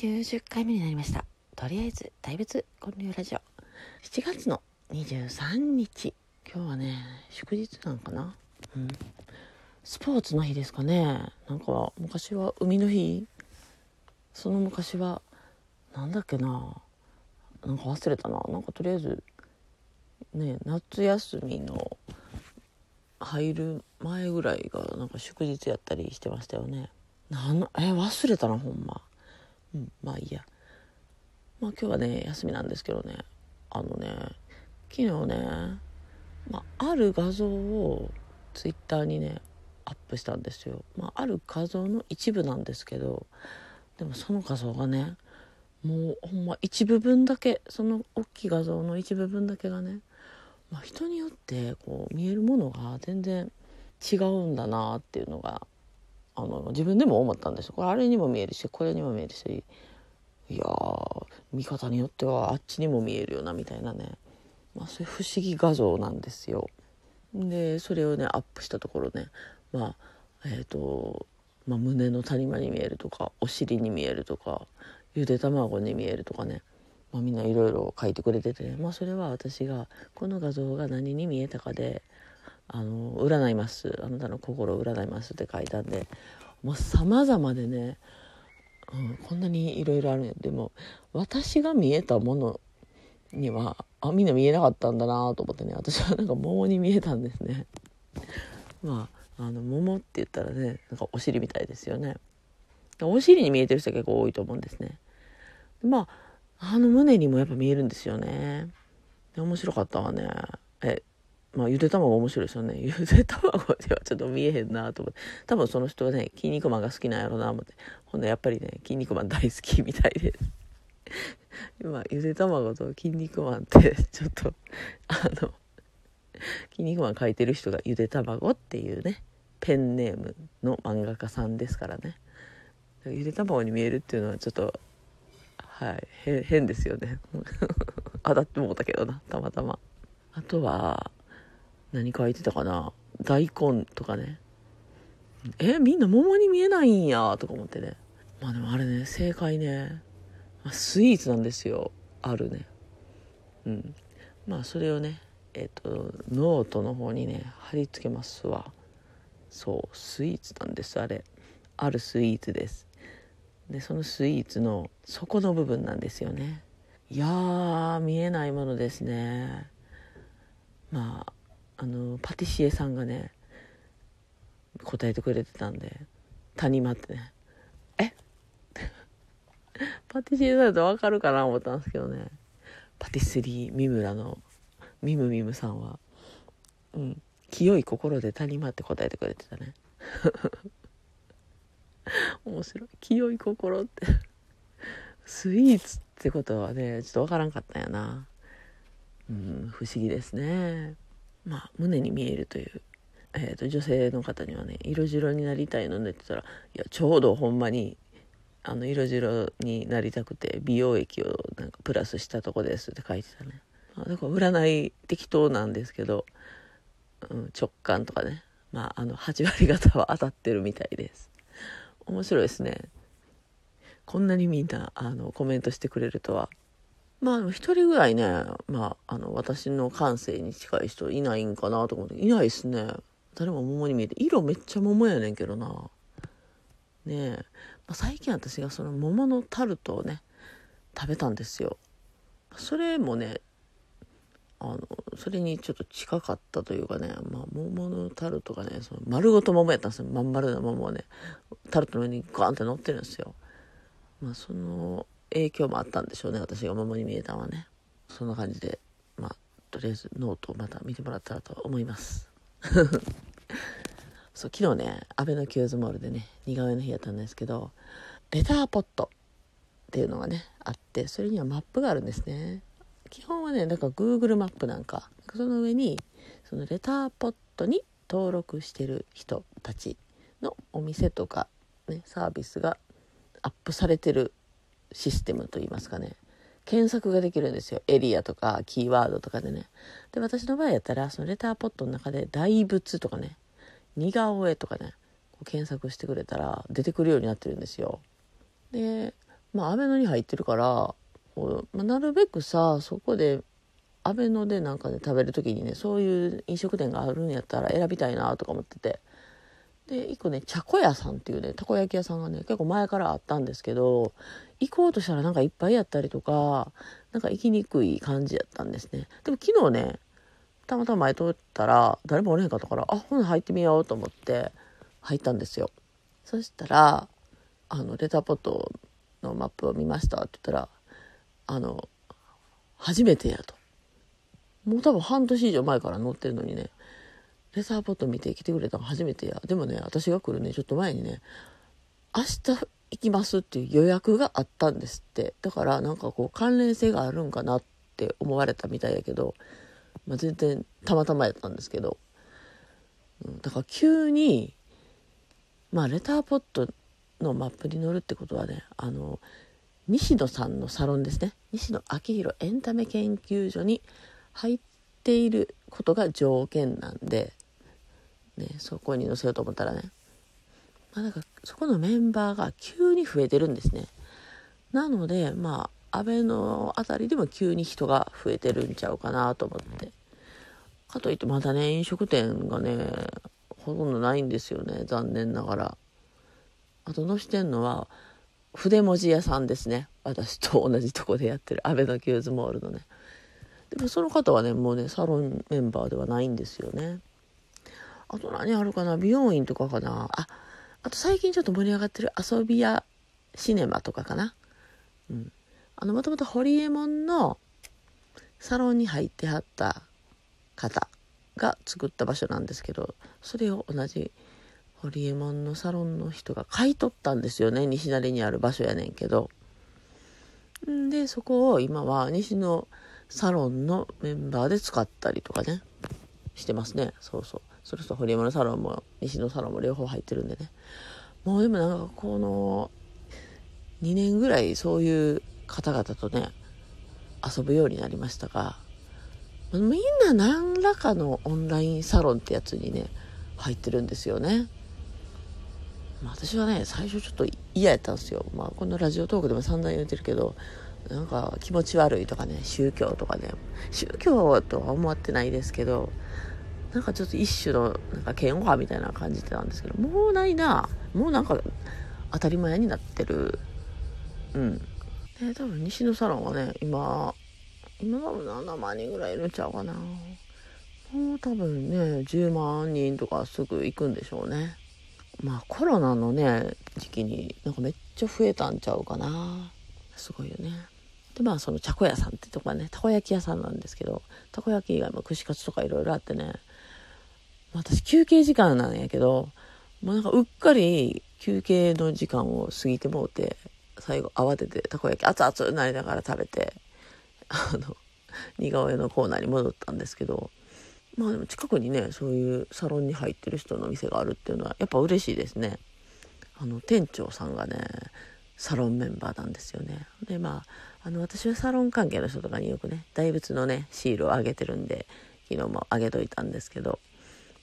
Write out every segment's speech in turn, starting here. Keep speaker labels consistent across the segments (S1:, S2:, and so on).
S1: 90回目になりました。とりあえず大仏建立ラジオ。7月の23日。今日はね祝日なんかな？うん。スポーツの日ですかね。なんか昔は海の日？その昔はなんだっけな？なんか忘れたな。なんかとりあえずね夏休みの入る前ぐらいがなんか祝日やったりしてましたよね。なんえ忘れたなほんま。うん。まあいいや。まあ今日はね休みなんですけどね。あのね昨日ね、まあ、ある画像をツイッターにねアップしたんですよ、まあ、ある画像の一部なんですけどでもその画像がねもうほんま一部分だけその大きい画像の一部分だけがね、まあ、人によってこう見えるものが全然違うんだなっていうのがあの自分でも思ったんですよ。これあれにも見えるしこれにも見えるし。いや見方によってはあっちにも見えるよなみたいなね、まあ、そういう不思議画像なんですよ。でそれをねアップしたところね。まあえっ、ー、と、まあ、胸の谷間に見えるとかお尻に見えるとかゆで卵に見えるとかね、まあ、みんないろいろ書いてくれてて、まあ、それは私がこの画像が何に見えたかであの占います。あなたの心を占いますって書いたんでもう様々でね、うん、こんなにいろいろあるんや。でも私が見えたものにはあみんな見えなかったんだなと思ってね私はなんか桃に見えたんですね。まああの桃って言ったらねなんかお尻みたいですよね。お尻に見えてる人結構多いと思うんですね。まああの胸にもやっぱ見えるんですよね。面白かったわね。えまあ、ゆで卵面白いですよね。ゆで卵ではちょっと見えへんなと思って。多分その人はね、筋肉マンが好きなんやろな思って。ほんでやっぱりね、筋肉マン大好きみたいです。今、ゆで卵と筋肉マンってちょっと、あの、筋肉マン書いてる人がゆで卵っていうね、ペンネームの漫画家さんですからね。ゆで卵に見えるっていうのはちょっと、はい、変ですよね。当たってもうたけどな、たまたま。あとは、何書いてたかな？大根とかね。えみんな桃に見えないんや。とか思ってね。まあでもあれね正解ね。スイーツなんですよ。あるね。うん。まあそれをねえっ、とノートの方にね貼り付けますわ。そうスイーツなんです。あれ。あるスイーツです。でそのスイーツの底の部分なんですよね。いやー見えないものですね。まああのパティシエさんがね答えてくれてたんで谷間ってね。え？パティシエさんだと分かるかな思ったんですけどね。パティスリー三村のミムミムさんは。うん。清い心で谷間って答えてくれてたね。面白い。清い心って。スイーツってことはねちょっと分からんかったんやな。うん不思議ですねまあ、胸に見えるという、えーと、女性の方にはね色白になりたいのねって言ったらいやちょうどほんまにあの色白になりたくて美容液をなんかプラスしたとこですって書いてたね、まあ、だから占い適当なんですけど、うん、直感とかね。まああの8割方は当たってるみたいです。面白いですね。こんなにみんなあのコメントしてくれるとは。まあ一人ぐらいね、まあ、あの私の感性に近い人いないんかなと思っていないっすね。誰も桃に見えて。色めっちゃ桃やねんけどな。ねえ、まあ、最近私がその桃のタルトをね食べたんですよ。それもねあのそれにちょっと近かったというかね、まあ、桃のタルトがねその丸ごと桃やったんですよ。まん丸な桃をねタルトの上にガーンって乗ってるんですよ。まあその影響もあったんでしょうね私が桃に見えたのはね。そんな感じでまあとりあえずノートをまた見てもらったらと思います。そう昨日ねあべのキューズモールでね似顔絵の日やったんですけどレターポットっていうのがねあってそれにはマップがあるんですね。基本はねだから Google マップなんかその上にそのレターポットに登録してる人たちのお店とか、ね、サービスがアップされてるシステムといいますかね。検索ができるんですよ。エリアとかキーワードとかでね。で私の場合やったらそのレターポットの中で大仏とかね。似顔絵とかね。検索してくれたら出てくるようになってるんですよ。でまあアベノに入ってるからこう、まあ、なるべくさそこでアベノでなんかね食べる時にねそういう飲食店があるんやったら選びたいなとか思ってて。で一個ね茶子屋さんっていうねたこ焼き屋さんがね結構前からあったんですけど行こうとしたらなんかいっぱいやったりとかなんか行きにくい感じやったんですね。でも昨日ねたまたま前通ったら誰もおれへんかったからあほな入ってみようと思って入ったんですよ。そしたらあのレタポットのマップを見ましたって言ったらあの初めてやと。もう多分半年以上前から乗ってるのにねレターポット見て来てくれたの初めてや。でもね私が来るねちょっと前にね明日行きますっていう予約があったんですって。だからなんかこう関連性があるんかなって思われたみたいやけど、まあ、全然たまたまやったんですけど、だから急にまあレターポットのマップに乗るってことはねあの西野さんのサロンですね。西野昭弘エンタメ研究所に入っていることが条件なんで、ね、そこに載せようと思ったらね、まあ、なんかそこのメンバーが急に増えてるんですね。なのでまあ安倍の辺りでも急に人が増えてるんちゃうかなと思って。かといってまだね飲食店がねほとんどないんですよね。残念ながら。あと載してんのは筆文字屋さんですね。私と同じとこでやってる。アベノキューズモールのね。でもその方はねもうねサロンメンバーではないんですよね。あと何あるかな美容院とかかな。ああと最近ちょっと盛り上がってる遊び屋シネマとかかな。うん。あのもともとホリエモンのサロンに入ってはった方が作った場所なんですけどそれを同じホリエモンのサロンの人が買い取ったんですよね。西成にある場所やねんけど。んでそこを今は西のサロンのメンバーで使ったりとかね。してますね。そうそう。それこそ堀山のサロンも西のサロンも両方入ってるんでね。もうでもなんかこの2年ぐらいそういう方々とね遊ぶようになりましたがみんな何らかのオンラインサロンってやつにね入ってるんですよね。まあ、私はね最初ちょっと嫌やったんですよ、まあ、このラジオトークでも散々言ってるけどなんか気持ち悪いとかね宗教とかね宗教とは思ってないですけどなんかちょっと一種のなんか嫌悪派みたいな感じてたんですけどもうないな。もうなんか当たり前になってる。うん。で多分西のサロンはね今今多分7万人ぐらいいるんちゃうかな。もう多分ね10万人とかすぐ行くんでしょうね。まあコロナのね時期になんかめっちゃ増えたんちゃうかな。すごいよね。でまあその茶子屋さんってとこはねたこ焼き屋さんなんですけどたこ焼き以外も串カツとかいろいろあってね私休憩時間なんやけどもうなんかうっかり休憩の時間を過ぎてもうて最後慌ててたこ焼き熱々になりながら食べてあの似顔絵のコーナーに戻ったんですけどまあでも近くにねそういうサロンに入ってる人の店があるっていうのはやっぱ嬉しいですね。あの店長さんがねサロンメンバーなんですよね。でまああの私はサロン関係の人とかによくね大仏のねシールをあげてるんで昨日もあげといたんですけど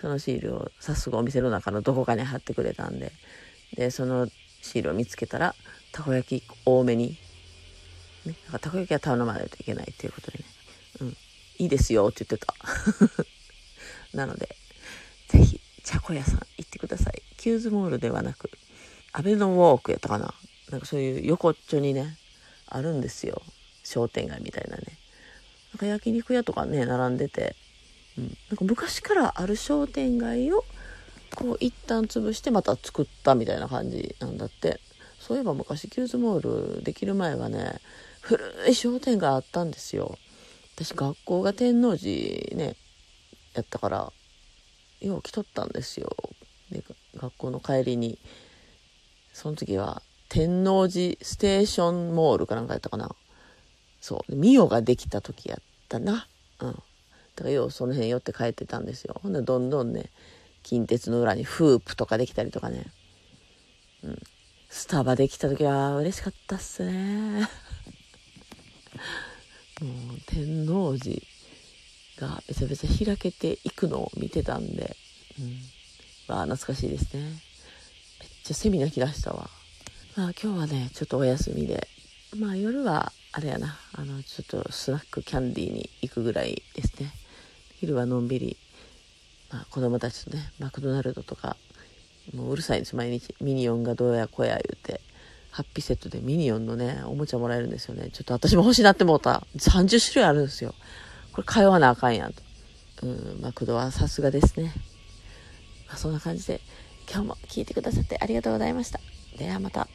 S1: そのシールを早速お店の中のどこかに貼ってくれたんででそのシールを見つけたらたこ焼き多めに、ね、だからたこ焼きは頼まないといけないっていうことでね、うん、いいですよって言ってた なので、ぜひ、茶子屋さん行ってください。キューズモールではなく、あべのウォークやったかな。なんかそういう横っちょにね、あるんですよ。商店街みたいなね。なんか焼肉屋とかね、並んでて、なんか昔からある商店街を、こう一旦潰してまた作ったみたいな感じなんだって。そういえば昔キューズモールできる前はね、古い商店街あったんですよ。私学校が天王寺ねやったからよう来とったんですよ。で学校の帰りにその時は天王寺ステーションモールかなんかやったかな。そう。ミオができた時やったな。うん。だからようその辺寄って帰ってたんですよ。ほんでどんどんね近鉄の裏にフープとかできたりとかね。うん。スタバできた時は嬉しかったっすね。もう天王寺がべちゃべちゃ開けていくのを見てたんで、うん、わあ懐かしいですね。めっちゃセミ鳴き出したわ。まあ今日はねちょっとお休みで。まあ夜はあれやな。あのちょっとスナックキャンディーに行くぐらいですね。昼はのんびり、まあ、子供たちとねマクドナルドとかもううるさいんです毎日。ミニオンがどうやこや言うて。ハッピーセットでミニオンのねおもちゃもらえるんですよね。ちょっと私も欲しいなって思った。30種類あるんですよ。これ通わなあかんやんと。うんマクドはさすがですね、まあ、そんな感じで今日も聞いてくださってありがとうございました。ではまた。